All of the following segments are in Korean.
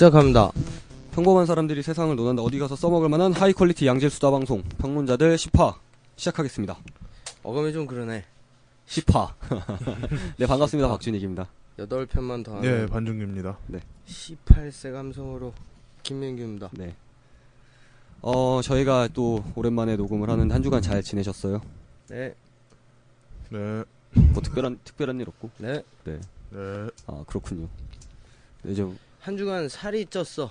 시작합니다. 평범한 사람들이 세상을 논한다 어디 가서 써먹을 만한 high quality 양질 수다 방송 평론자들 10화 시작하겠습니다. 어감이 좀 그러네. 10화. 네 반갑습니다 박준익입니다. 여덟 편만 더 네, 하면 반중규입니다. 18세 감성으로 김민규입니다. 네. 어 저희가 또 오랜만에 녹음을 하는데 한 주간 잘 지내셨어요? 네, 네, 뭐 특별한 특별한 일 없고. 네. 네. 아 그렇군요. 네, 이제 한 주간 살이 쪘어.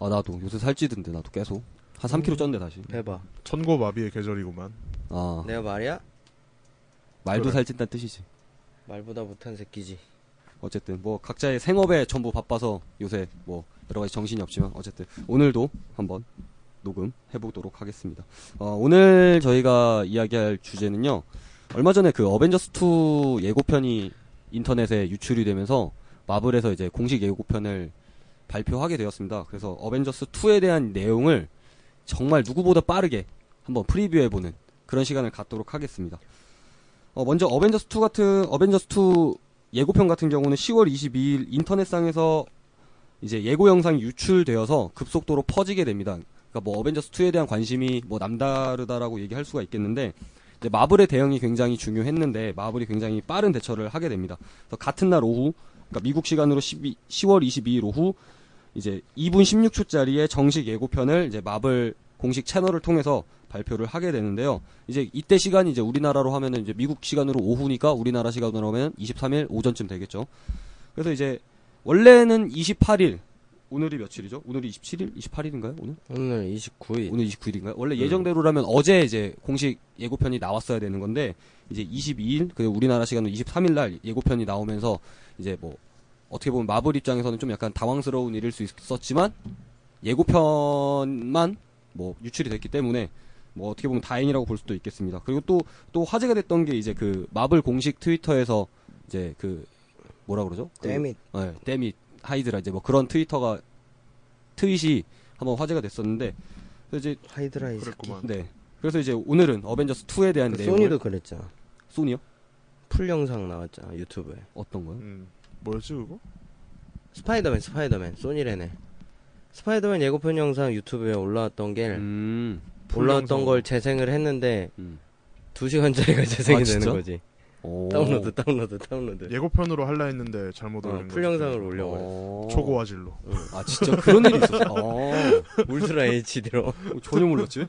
아 나도 요새 살찌던데 나도 계속 한 3kg 쪘는데 다시. 해봐. 천고마비의 계절이구만. 아 내가 말이야? 말도 그래. 살찐다는 뜻이지. 말보다 못한 새끼지. 어쨌든 뭐 각자의 생업에 전부 바빠서 요새 뭐 여러 가지 정신이 없지만 어쨌든 오늘도 한번 녹음 해보도록 하겠습니다. 어, 오늘 저희가 이야기할 주제는요. 얼마 전에 그 어벤져스 2 예고편이 인터넷에 유출이 되면서 마블에서 이제 공식 예고편을 발표하게 되었습니다. 그래서 어벤져스 2에 대한 내용을 정말 누구보다 빠르게 한번 프리뷰해보는 그런 시간을 갖도록 하겠습니다. 어, 먼저 어벤져스 2 같은 어벤져스 2 예고편 같은 경우는 10월 22일 인터넷상에서 이제 예고 영상이 유출되어서 급속도로 퍼지게 됩니다. 그러니까 뭐 어벤져스 2에 대한 관심이 뭐 남다르다라고 얘기할 수가 있겠는데 마블의 대응이 굉장히 중요했는데 마블이 굉장히 빠른 대처를 하게 됩니다. 그래서 같은 날 오후 그러니까 미국 시간으로 12, 10월 22일 오후 이제 2분 16초짜리의 정식 예고편을 이제 마블 공식 채널을 통해서 발표를 하게 되는데요. 이제 이때 시간이 이제 우리나라로 하면은 이제 미국 시간으로 오후니까 우리나라 시간으로 하면 23일 오전쯤 되겠죠. 그래서 이제 원래는 28일 오늘이 며칠이죠? 오늘이 27일, 28일인가요? 오늘? 오늘 29일. 오늘 29일인가요? 원래 예정대로라면 어제 이제 공식 예고편이 나왔어야 되는 건데 이제 22일 그리고 우리나라 시간으로 23일 날 예고편이 나오면서 이제 뭐 어떻게 보면 마블 입장에서는 좀 약간 당황스러운 일일 수 있었지만 예고편만 뭐 유출이 됐기 때문에 뭐 어떻게 보면 다행이라고 볼 수도 있겠습니다. 그리고 또 또 화제가 됐던 게 이제 그 마블 공식 트위터에서 이제 그 뭐라 그러죠? 그 데밋. 네, 데밋 하이드라 이제 뭐 그런 트위터가 트윗이 한번 화제가 됐었는데 그래서 이제 하이드라 이 새끼. 그랬구만. 네 그래서 이제 오늘은 어벤져스 2에 대한 그 내용을 소니도 그랬잖아. 소니요? full 영상 나왔잖아 유튜브에. 어떤 거요? 음, 뭐였지 그거? 스파이더맨, 스파이더맨, 소니래네. 스파이더맨 예고편 영상 유튜브에 올라왔던 게 음, 올라왔던 full 걸 재생을 했는데 음. 2시간짜리가 재생이 아, 되는? 거지. 오. 다운로드, 다운로드, 다운로드. 예고편으로 할라 했는데 잘못 어, 올린 full. 영상을 올려버렸어. 어. 초고화질로. 아 진짜 그런 일이 있었어. 어. ultra HD로. 전혀 몰랐지.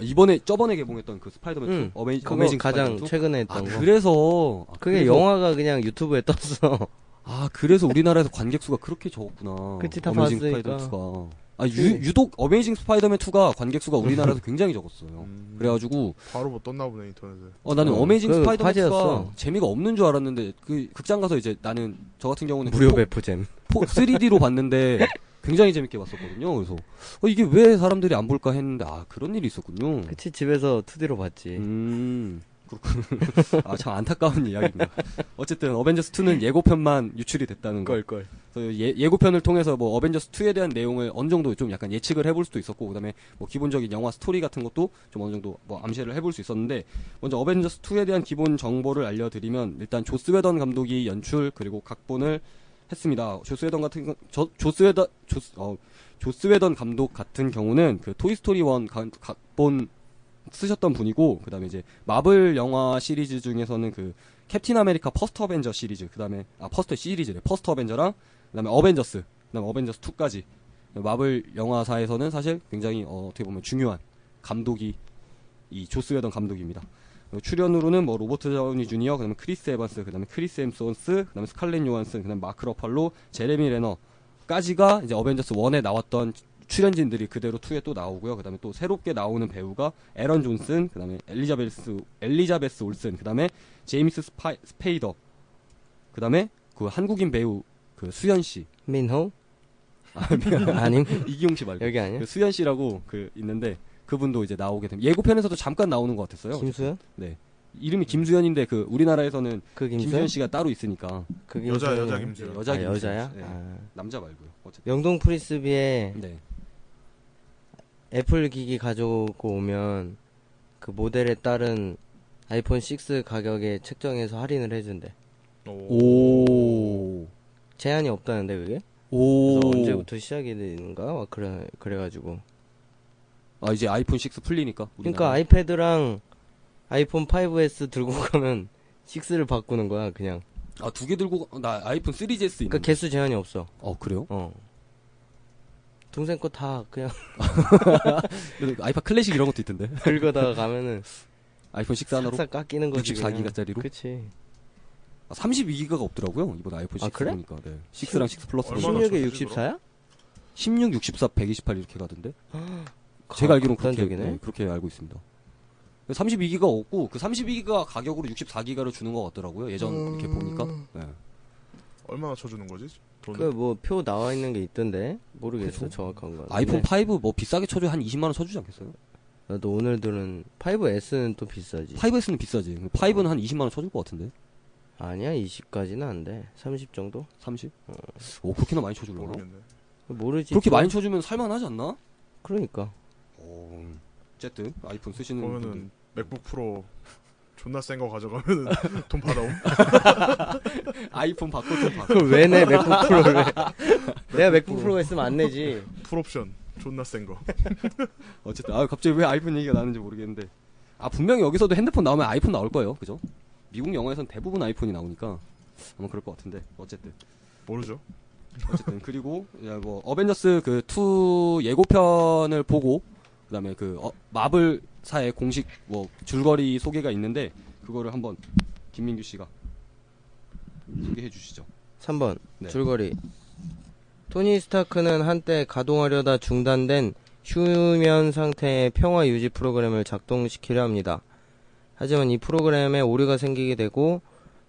이번에 저번에 개봉했던 그 스파이더맨 응. 2 어메이, 그거 어메이징 가장 스파이더맨 2? 최근에 아 했던 거. 그래서 아, 그게 그래서- 영화가 그냥 유튜브에 떴어. 아 그래서 우리나라에서 관객 수가 그렇게 적었구나. 그치, 다 어메이징 봤으니까. 스파이더맨 2가. 아 유. 유독 어메이징 스파이더맨 2가 관객 수가 우리나라에서 굉장히 적었어요. 음, 그래가지고 바로 뭐 떴나 보네 인터넷에. 어 나는 어, 어, 메이징 그 스파이더맨 화제였어. 2가 재미가 없는 줄 알았는데 그 극장 가서 이제 나는 저 같은 경우는 무료 포- 배포잼. 포, 3D로 봤는데 굉장히 재밌게 봤었거든요. 그래서 어, 이게 왜 사람들이 안 볼까 했는데 아 그런 일이 있었군요. 그치, 집에서 2D로 봤지. 음 그렇군. 아참 안타까운 이야기입니다. 어쨌든 어벤져스 2는 예고편만 유출이 됐다는 거. 껄껄. 그래서 예, 예고편을 통해서 뭐 어벤져스 2에 대한 내용을 어느 정도 좀 약간 예측을 해볼 수도 있었고 그다음에 뭐 기본적인 영화 스토리 같은 것도 좀 어느 정도 뭐 암시를 해볼 수 있었는데 먼저 어벤져스 2에 대한 기본 정보를 알려드리면 일단 조스 웨던 감독이 연출 그리고 각본을 했습니다. 조스 웨던 같은 경- 저, 조스 웨던 조스 어 조스 웨던 감독 같은 경우는 그 토이 스토리 1 가- 각본 쓰셨던 분이고 그다음에 이제 마블 영화 시리즈 중에서는 그 캡틴 아메리카 퍼스트 어벤져 시리즈 그다음에 아 퍼스트 시리즈래 퍼스트 어벤져랑 그다음에 어벤져스 그다음에 어벤져스 2까지 마블 영화사에서는 사실 굉장히 어, 어떻게 보면 중요한 감독이 이 조스 웨던 감독입니다. 출연으로는 뭐 로버트 다우니 주니어 그다음에 크리스 에반스 그다음에 크리스 헴스워스 그다음에 스칼렛 요한슨 그다음에 마크 러팔로 제레미 레너까지가 이제 어벤져스 1에 나왔던 출연진들이 그대로 2에 또 나오고요. 그다음에 또 새롭게 나오는 배우가 에런 존슨, 그다음에 엘리자베스 엘리자베스 올슨, 그다음에 제임스 스파, 스페이더, 그다음에 그 한국인 배우 그 수현 씨, 민호? 아. 아님? 이기용 씨 말고 여기 아니야? 그 수현 씨라고 그 있는데 그분도 이제 나오게 됩니다. 예고편에서도 잠깐 나오는 것 같았어요. 김수현? 네. 이름이 김수현인데 그 우리나라에서는 그 김수현 김수현? 씨가 따로 있으니까 그 여자? 여자 김수현. 여자 아, 김수현 여자야? 씨. 네. 아. 남자 말고요. 어쨌든. 영동 프리스비에 네. 애플 기기 가져오고 오면 그 모델에 따른 아이폰 6 가격에 책정해서 할인을 해준대. 오. 오. 제한이 없다는데 그게? 오. 그래서 언제부터 시작이 되는가? 막 그래 그래가지고. 아 이제 아이폰 6 풀리니까. 그러니까 우리나라에. 아이패드랑 아이폰 5S 들고 가면 6를 바꾸는 거야 그냥. 아 두 개 들고 가- 나 아이폰 3GS 있는데. 그러니까 개수 제한이 없어. 어 그래요? 어. 동생 거 다 그냥 아이팟 클래식 이런 것도 있던데. 긁어다가 가면은 아이폰 6 하나로 싹 깎이는 거지. 64기가짜리로? 그치. 아, 32기가가 없더라고요. 이번 아이폰 6 아, 그래? 보니까. 네. 6랑 6 플러스 얼마나 16에 쳐주지, 64야? 16, 64, 128 이렇게 가던데. 제가 알기로는 극단적이네. 네, 그렇게 알고 있습니다. 32기가 없고 그 32기가 가격으로 64기가를 주는 것 같더라고요. 예전 이렇게 보니까. 네. 얼마나 쳐주는 거지? 돈. 그뭐 표 나와 있는 게 있던데 모르겠어 그쵸? 정확한 건. 아이폰 근데 5뭐 비싸게 쳐줘 한 20만 원 쳐주지 않겠어요? 나도 오늘 들은 5S는 또 비싸지. 5S는 비싸지. 5는 한 20만 원 쳐줄 것 같은데. 아니야 20까지는 안 돼. 30 정도? 30? 오 그렇게나 많이 쳐줄려나? 모르겠네. 모르지. 그렇게 또. 많이 쳐주면 살만하지 않나? 그러니까. 오, 어쨌든 아이폰 쓰시는 분들 그러면은 맥북 프로 존나 센 거 가져가면은 돈 받아옴. 아이폰 바꿔 좀 바꿔. 그걸 왜 내 맥북 프로를 해? 내가 맥북 프로가 있으면 안 내지. full option 존나 센 거. 어쨌든 아 갑자기 왜 아이폰 얘기가 나는지 모르겠는데 아 분명히 여기서도 핸드폰 나오면 아이폰 나올 거예요 그죠? 미국 영화에선 대부분 아이폰이 나오니까 아마 그럴 것 같은데 어쨌든 모르죠. 어쨌든 그리고 야, 뭐 어벤져스 그 2 예고편을 보고 그다음에 그 어, 마블사의 공식 뭐 줄거리 소개가 있는데 그거를 한번 김민규 씨가 소개해 주시죠. 3번 네. 줄거리. 토니 스타크는 한때 가동하려다 중단된 휴면 상태의 평화 유지 프로그램을 작동시키려 합니다. 하지만 이 프로그램에 오류가 생기게 되고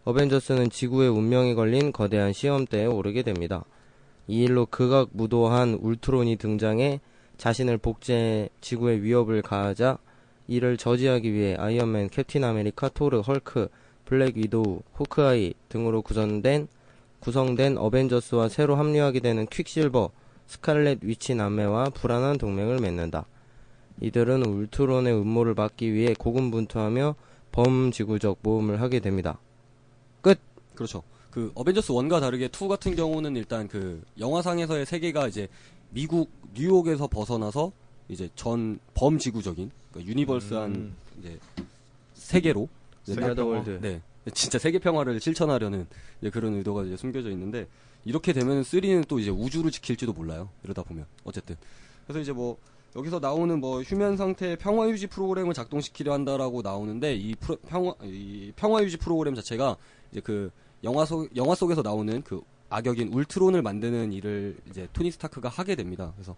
어벤져스는 지구의 운명이 걸린 거대한 시험대에 오르게 됩니다. 이 일로 극악 무도한 울트론이 등장해 자신을 복제해 지구에 위협을 가하자 이를 저지하기 위해 아이언맨, 캡틴 아메리카, 토르, 헐크, 블랙 위도우, 호크아이 등으로 구성된 구성된 어벤져스와 새로 합류하게 되는 퀵실버, 스칼렛 위치 남매와 불안한 동맹을 맺는다. 이들은 울트론의 음모를 막기 위해 고군분투하며 범지구적 모험을 하게 됩니다. 그렇죠. 그 어벤져스 1과 다르게 2 같은 경우는 일단 그 영화상에서의 세계가 이제 미국 뉴욕에서 벗어나서 이제 전 범지구적인 그러니까 universe한 음. 이제 세계로 세계. world. 네. 진짜 세계 평화를 실천하려는 그런 의도가 이제 숨겨져 있는데 이렇게 되면 3는 또 이제 우주를 지킬지도 몰라요. 이러다 보면 어쨌든 그래서 이제 뭐 여기서 나오는 뭐 휴면 상태 평화 유지 프로그램을 작동시키려 한다라고 나오는데 이 프로- 평화 이 평화 유지 프로그램 자체가 이제 그 영화 속 영화 속에서 나오는 그 악역인 울트론을 만드는 일을 이제 토니 스타크가 하게 됩니다. 그래서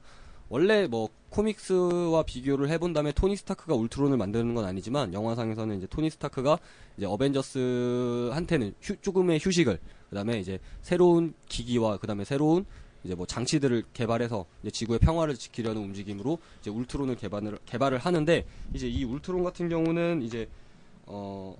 원래 뭐 코믹스와 비교를 해본 다음에 토니 스타크가 울트론을 만드는 건 아니지만 영화상에서는 이제 토니 스타크가 이제 어벤져스한테는 휴, 조금의 휴식을 그다음에 이제 새로운 기기와 그다음에 새로운 이제 뭐 장치들을 개발해서 이제 지구의 평화를 지키려는 움직임으로 이제 울트론을 개발을 개발을 하는데 이제 이 울트론 같은 경우는 이제 어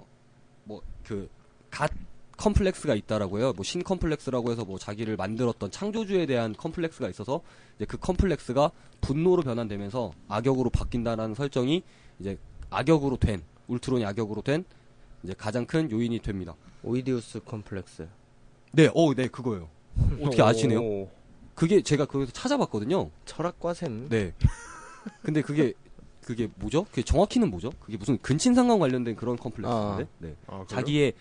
뭐 그 God complex가 있다라고 해요. 뭐 신 컴플렉스라고 해서 뭐 자기를 만들었던 창조주에 대한 컴플렉스가 있어서 이제 그 컴플렉스가 분노로 변환되면서 악역으로 바뀐다라는 설정이 이제 악역으로 된 울트론이 악역으로 된 이제 가장 큰 요인이 됩니다. 오이디우스 컴플렉스. 네, 어, 네, 그거예요. 어떻게 아시네요? 오, 그게 제가 거기서 찾아봤거든요. 철학과 쌤. 네. 근데 그게 그게 뭐죠? 그게 정확히는 뭐죠? 그게 무슨 근친상간 관련된 그런 컴플렉스인데. 아. 네. 아? 자기의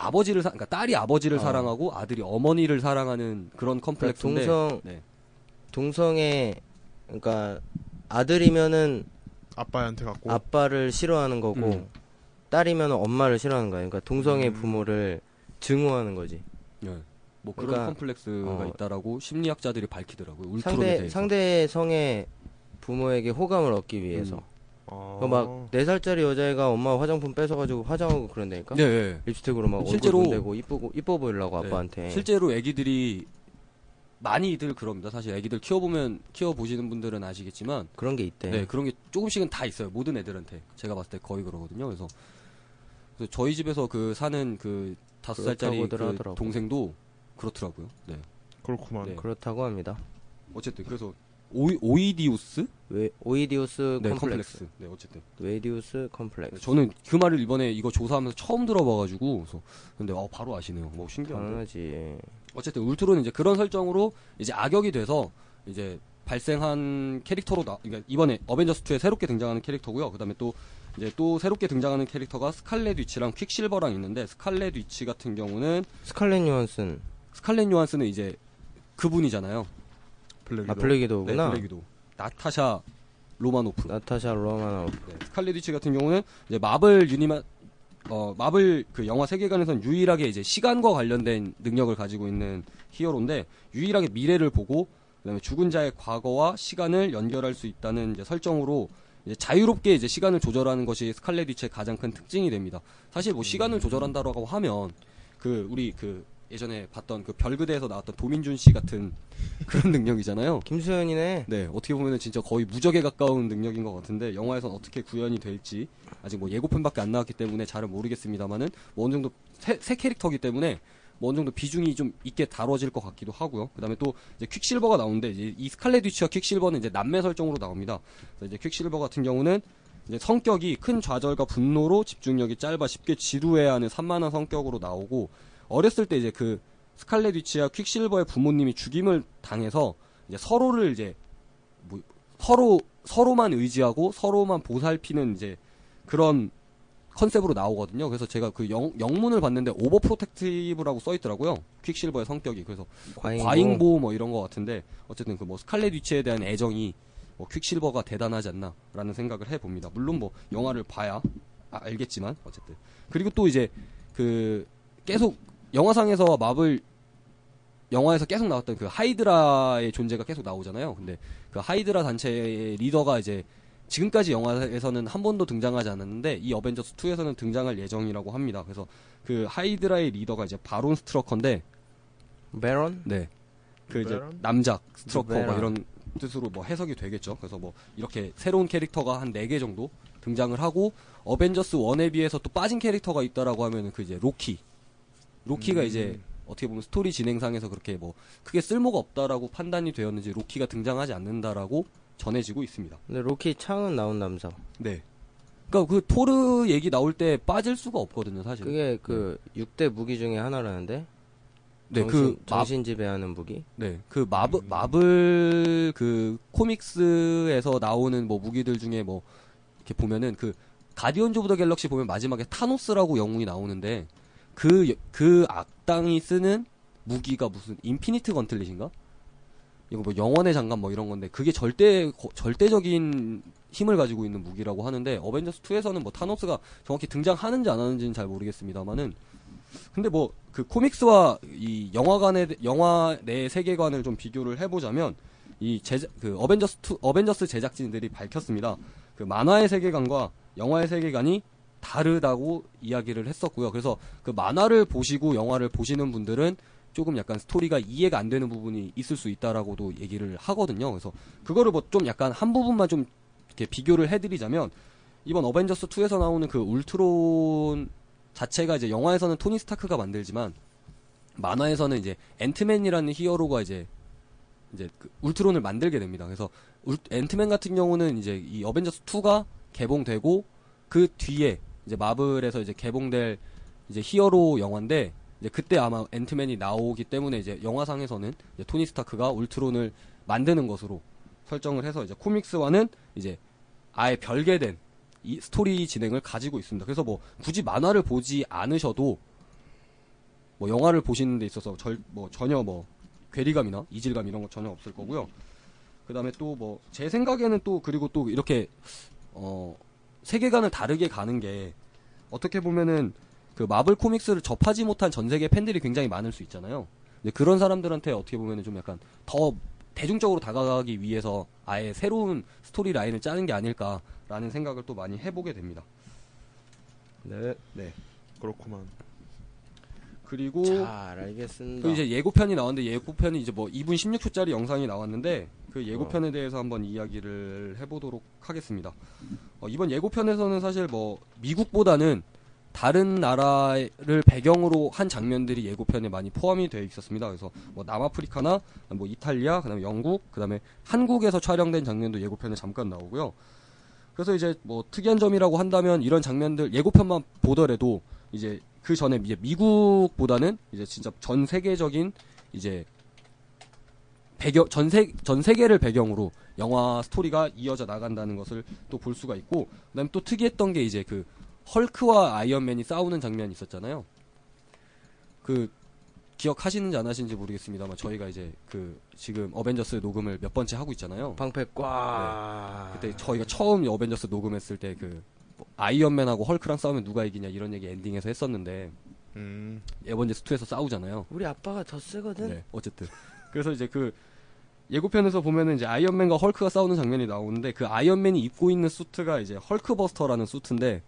아버지를 사, 그러니까 딸이 아버지를 아. 사랑하고 아들이 어머니를 사랑하는 그런 그러니까 컴플렉스인데. 동성 네. 동성의 그러니까 아들이면은 아빠한테 갖고 아빠를 싫어하는 거고 음. 딸이면 엄마를 싫어하는 거야. 그러니까 동성의 음. 부모를 증오하는 거지. 네. 뭐 그런 그러니까, 컴플렉스가 어. 있다라고 심리학자들이 밝히더라고요. 울트론에 상대 대해서. 상대 성의 부모에게 호감을 얻기 위해서. 음. 아, 막 4살짜리 여자애가 엄마 화장품 뺏어가지고 화장하고 그런다니까. 네, 네. 립스틱으로 막 실제로- 얼굴 문대고 이쁘고 이뻐 보이려고 네. 아빠한테. 실제로 애기들이 많이들 그럽니다. 사실 애기들 키워보면 키워보시는 분들은 아시겠지만 그런 게 있대. 네, 그런 게 조금씩은 다 있어요. 모든 애들한테. 제가 봤을 때 거의 그러거든요. 그래서, 그래서 저희 집에서 그 사는 그 다섯 살짜리 그. 동생도 그렇더라고요. 네. 그렇구만. 네. 그렇다고 합니다. 어쨌든 그래서 오이, 오이디우스? 웨, 오이디우스 네, 컴플렉스. 컴플렉스. 네, 어쨌든. 웨디우스 컴플렉스. 저는 그 말을 이번에 이거 조사하면서 처음 들어봐가지고, 그래서 근데 어, 바로 아시네요. 뭐 신기한데. 당연하지. 어쨌든 울트론은 이제 그런 설정으로 이제 악역이 돼서 이제 발생한 캐릭터로 나, 그러니까 이번에 어벤져스 2에 새롭게 등장하는 캐릭터고요. 그다음에 또 이제 또 새롭게 등장하는 캐릭터가 스칼렛 위치랑 퀵실버랑 있는데 스칼렛 위치 같은 경우는 스칼렛 요한슨. 스칼렛 요한스는 이제 그분이잖아요. 블랙 아, 위도우. 네. 블랙위도. 나타샤 로마노프. 나타샤 로마노프. 네, 스칼렛 위치 같은 경우는 이제 마블 유니마 어 마블 그 영화 세계관에선 유일하게 이제 시간과 관련된 능력을 가지고 있는 히어로인데 유일하게 미래를 보고 그다음에 죽은 자의 과거와 시간을 연결할 수 있다는 이제 설정으로 이제 자유롭게 이제 시간을 조절하는 것이 스칼렛 위치의 가장 큰 특징이 됩니다. 사실 뭐 시간을 조절한다라고 하면 그 우리 그 예전에 봤던 그 별그대에서 나왔던 도민준 씨 같은 그런 능력이잖아요. 김수현이네. 네, 어떻게 보면 진짜 거의 무적에 가까운 능력인 것 같은데 영화에선 어떻게 구현이 될지 아직 뭐 예고편밖에 안 나왔기 때문에 잘은 모르겠습니다만은 뭐 어느 정도 새, 새 캐릭터기 때문에 뭐 어느 정도 비중이 좀 있게 다뤄질 것 같기도 하고요. 그다음에 또 이제 퀵실버가 나오는데 이제 이 스칼렛 위치와 퀵실버는 이제 남매 설정으로 나옵니다. 그래서 이제 퀵실버 같은 경우는 이제 성격이 큰 좌절과 분노로 집중력이 짧아 쉽게 지루해하는 산만한 성격으로 나오고 어렸을 때 이제 그 스칼렛 위치와 퀵실버의 부모님이 죽임을 당해서 이제 서로를 이제 뭐 서로 서로만 의지하고 서로만 보살피는 이제 그런 컨셉으로 나오거든요. 그래서 제가 그 영, 영문을 봤는데 overprotective라고 써 있더라고요. 퀵실버의 성격이 그래서 과잉보. 과잉보 뭐 이런 것 같은데 어쨌든 그 뭐 스칼렛 위치에 대한 애정이 뭐 퀵실버가 대단하지 않나라는 생각을 해봅니다. 물론 뭐 영화를 봐야 아- 알겠지만 어쨌든 그리고 또 이제 그 계속 영화상에서 마블 영화에서 계속 나왔던 그 하이드라의 존재가 계속 나오잖아요. 근데 그 하이드라 단체의 리더가 이제 지금까지 영화에서는 한 번도 등장하지 않았는데 이 어벤져스 2에서는 등장할 예정이라고 합니다. 그래서 그 하이드라의 리더가 이제 바론 스트러커인데 Baron? 네. 그 이제 Baron? 남작 스트러커 뭐. 이런 뜻으로 뭐 해석이 되겠죠. 그래서 뭐 이렇게 새로운 캐릭터가 한 4개 정도 등장을 하고 어벤져스 1에 비해서 또 빠진 캐릭터가 있다라고 하면은 그 이제 로키. 로키가 음. 이제 어떻게 보면 스토리 진행상에서 그렇게 뭐 크게 쓸모가 없다라고 판단이 되었는지 로키가 등장하지 않는다라고 전해지고 있습니다. 근데 로키 창은 나온다면서. 네. 그러니까 그 토르 얘기 나올 때 빠질 수가 없거든요, 사실. 그게 그 6대 무기 중에 하나라는데. 네, 정신, 그 마, 정신 지배하는 무기. 네, 그 마블 마블 그 코믹스에서 나오는 뭐 무기들 중에 뭐 이렇게 보면은 그 Guardians of the Galaxy 보면 마지막에 타노스라고 영웅이 나오는데 그 그 악당이 쓰는 무기가 무슨 Infinite Gauntlet인가? 이거 뭐 영원의 장갑 뭐 이런 건데 그게 절대 거- 절대적인 힘을 가지고 있는 무기라고 하는데 어벤져스 2에서는 뭐 타노스가 정확히 등장하는지 안 하는지는 잘 모르겠습니다만은 근데 뭐 그 코믹스와 이 영화관의 영화 내 세계관을 좀 비교를 해보자면 이 제작 그 어벤져스 2 어벤져스 제작진들이 밝혔습니다. 그 만화의 세계관과 영화의 세계관이 다르다고 이야기를 했었고요. 그래서 그 만화를 보시고 영화를 보시는 분들은 조금 약간 스토리가 이해가 안 되는 부분이 있을 수 있다라고도 얘기를 하거든요. 그래서 그거를 뭐 좀 약간 한 부분만 좀 이렇게 비교를 해드리자면 이번 어벤져스 2에서 나오는 그 울트론 자체가 이제 영화에서는 토니 스타크가 만들지만 만화에서는 이제 앤트맨이라는 히어로가 이제 이제 그 울트론을 만들게 됩니다. 그래서 울- 앤트맨 같은 경우는 이제 이 어벤져스 2가 개봉되고 그 뒤에 이제 마블에서 이제 개봉될 이제 히어로 영화인데 이제 그때 아마 앤트맨이 나오기 때문에 이제 영화상에서는 이제 토니 스타크가 울트론을 만드는 것으로 설정을 해서 이제 코믹스와는 이제 아예 별개된 이 스토리 진행을 가지고 있습니다. 그래서 뭐 굳이 만화를 보지 않으셔도 뭐 영화를 보시는 데 있어서 절, 뭐 전혀 뭐 괴리감이나 이질감 이런 거 전혀 없을 거고요. 그다음에 또 뭐 제 생각에는 또 그리고 또 이렇게 어 세계관을 다르게 가는 게 어떻게 보면은 그 마블 코믹스를 접하지 못한 전 세계 팬들이 굉장히 많을 수 있잖아요. 근데 그런 사람들한테 어떻게 보면은 좀 약간 더 대중적으로 다가가기 위해서 아예 새로운 스토리 라인을 짜는 게 아닐까라는 생각을 또 많이 해보게 됩니다. 네. 네. 그렇구만. 그리고 잘 알겠습니다. 그 이제 예고편이 나왔는데 예고편이 이제 뭐 2분 16초짜리 영상이 나왔는데 그 예고편에 대해서 한번 이야기를 해보도록 하겠습니다. 어, 이번 예고편에서는 사실 뭐 미국보다는 다른 나라를 배경으로 한 장면들이 예고편에 많이 포함이 되어 있었습니다. 그래서 뭐 남아프리카나 뭐 이탈리아, 그다음에 영국, 그다음에 한국에서 촬영된 장면도 예고편에 잠깐 나오고요. 그래서 이제 뭐 특이한 점이라고 한다면 이런 장면들 예고편만 보더라도 이제 그 전에 이제 미국보다는 이제 진짜 전 세계적인 이제 배경 전세 전 세계를 배경으로 영화 스토리가 이어져 나간다는 것을 또 볼 수가 있고 그다음에 또 특이했던 게 이제 그 헐크와 아이언맨이 싸우는 장면이 있었잖아요. 그 기억하시는지 안 하시는지 모르겠습니다만 저희가 이제 그 지금 어벤져스 녹음을 몇 번째 하고 있잖아요. 방패 꽉. 그때 저희가 처음 어벤져스 녹음했을 때 그 뭐 아이언맨하고 헐크랑 싸우면 누가 이기냐 이런 얘기 엔딩에서 했었는데 음. 어벤져스 2에서 싸우잖아요. 우리 아빠가 더 세거든. 네, 어쨌든. 그래서 이제 그 예고편에서 보면은 이제 아이언맨과 헐크가 싸우는 장면이 나오는데 그 아이언맨이 입고 있는 수트가 이제 헐크버스터라는 수트인데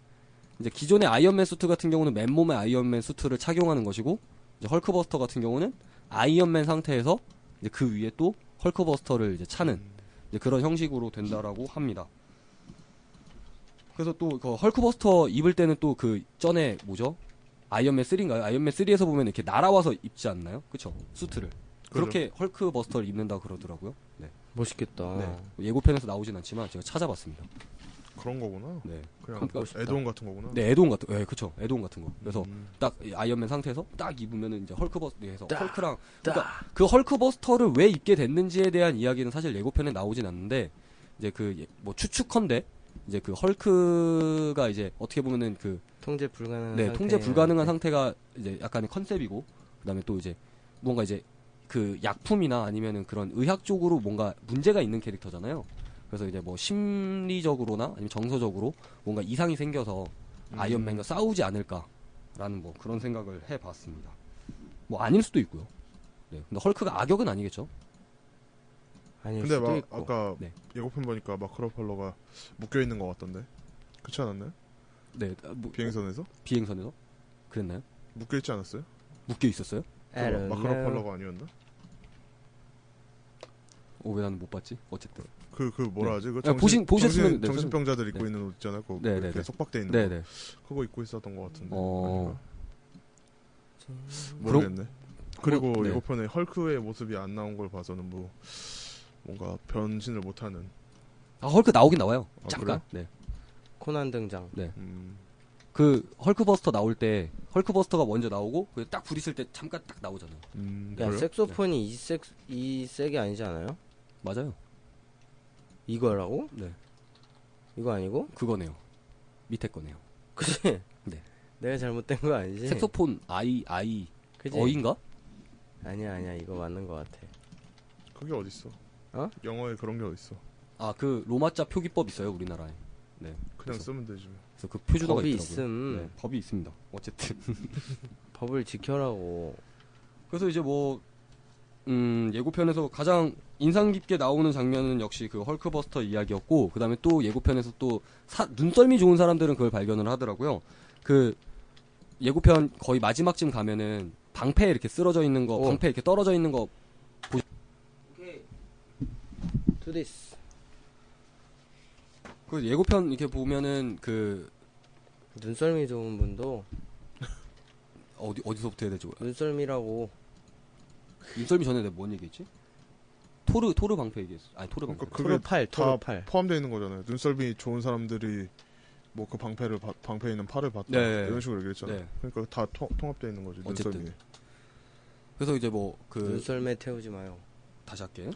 이제 기존의 아이언맨 수트 같은 경우는 맨몸의 아이언맨 수트를 착용하는 것이고 이제 헐크버스터 같은 경우는 아이언맨 상태에서 이제 그 위에 또 헐크버스터를 이제 차는 이제 그런 형식으로 된다라고 합니다. 그래서 또 그 헐크버스터 입을 때는 또 그 전에 뭐죠? 아이언맨 3인가요? 아이언맨 3에서 보면 이렇게 날아와서 입지 않나요? 그쵸? 수트를. 그렇게 헐크 버스터를 입는다 그러더라고요. 네. 멋있겠다. 네. 예고편에서 나오진 않지만 제가 찾아봤습니다. 그런 거구나. 네. 그냥. 애드온 같은 거구나. 네, 애드온 같은, 네, 그쵸. 애드온 같은 거. 그래서 음. 딱 아이언맨 상태에서 딱 입으면은 이제 헐크버스터에서 딱, 헐크랑 딱. 그러니까 그 헐크버스터를 왜 입게 됐는지에 대한 이야기는 사실 예고편에 나오진 않는데 이제 그 뭐 추측컨대 이제 그 헐크가 이제 어떻게 보면은 그 통제 불가능한 네, 통제 불가능한 네. 상태가 이제 약간의 컨셉이고 그다음에 또 이제 뭔가 이제 그 약품이나 아니면은 그런 의학 쪽으로 뭔가 문제가 있는 캐릭터잖아요. 그래서 이제 뭐 심리적으로나 아니면 정서적으로 뭔가 이상이 생겨서 음. 아이언맨과 싸우지 않을까라는 뭐 그런 생각을 해봤습니다. 뭐 아닐 수도 있고요. 네, 근데 헐크가 악역은 아니겠죠? 아닐 근데 수도 막 있고. 아까 네. 예고편 보니까 마크 러팔러가 묶여 있는 것 같던데. 그렇지 않았나요? 네, 뭐, 비행선에서 비행선에서 그랬나요? 묶여 있지 않았어요? 묶여 있었어요? I don't 마크 know. 러팔러가 아니었나? 어, 왜 나는 못 봤지? 어쨌든. 그 그 뭐라 네. 하지? 그 아, 정신, 보신- 보셨으면 정신, 네, 정신병자들 입고 네. 있는 옷 있잖아요. 그거 네, 이렇게 네, 네. 속박돼 있는 네, 거. 네. 그거 입고 있었던 것 같은데. 어. 모르겠네. 그리고 네. 예고편에 헐크의 모습이 안 나온 걸 봐서는 뭐 뭔가 변신을 못하는. 아, 헐크 나오긴 나와요. 아, 잠깐. 네. 코난 등장. 음, 그 헐크버스터 나올 때 헐크버스터가 먼저 나오고 그딱 부딪힐 때 잠깐 딱 나오잖아요. 음, 야 그래요? 색소폰이 이 색, 이 색이 아니지 않아요? 맞아요. 이거라고? 네. 이거 아니고? 그거네요. 밑에 거네요. 그치? 네. 내가 잘못된 거 아니지? 색소폰 아이 아이 그치? 어인가? 아니야 아니야 이거 맞는 거 같아. 그게 어딨어? 어? 영어에 그런 게 어딨어? 아 그 로마자 표기법 있어요 우리나라에. 네. 그냥 그래서- 쓰면 되지. 뭐. 그래서 그 표준어가 법이 있더라고요. 있음. 네, 법이 있습니다. 어쨌든. 법을 지켜라고. 그래서 이제 뭐, 음, 예고편에서 가장 인상 깊게 나오는 장면은 역시 그 헐크버스터 이야기였고, 그 다음에 또 예고편에서 또 사- 눈썰미 좋은 사람들은 그걸 발견을 하더라고요. 그 예고편 거의 마지막쯤 가면은 방패 이렇게 쓰러져 있는 거, 오. 방패 이렇게 떨어져 있는 거, Do this. 그 예고편 이렇게 보면은 그, 눈썰미 좋은 분도 어디, 어디서부터 해야 되죠? 눈썰미라고 눈썰미 전에 내가 뭔 얘기했지? 토르, 토르 방패 얘기했어. 아니, 토르 방패. 그러니까 그게 토르팔 다 토르 팔. 포함되어 있는 거잖아요. 눈썰미 좋은 사람들이 뭐 그 방패를 바- 방패에 있는 팔을 봤다 네. 이런 식으로 얘기했잖아요. 네. 그러니까 다 통, 통합되어 있는 거지. 어쨌든. 눈썰미. 그래서 이제 뭐, 그, 눈썰매 태우지 마요. 다시 할게.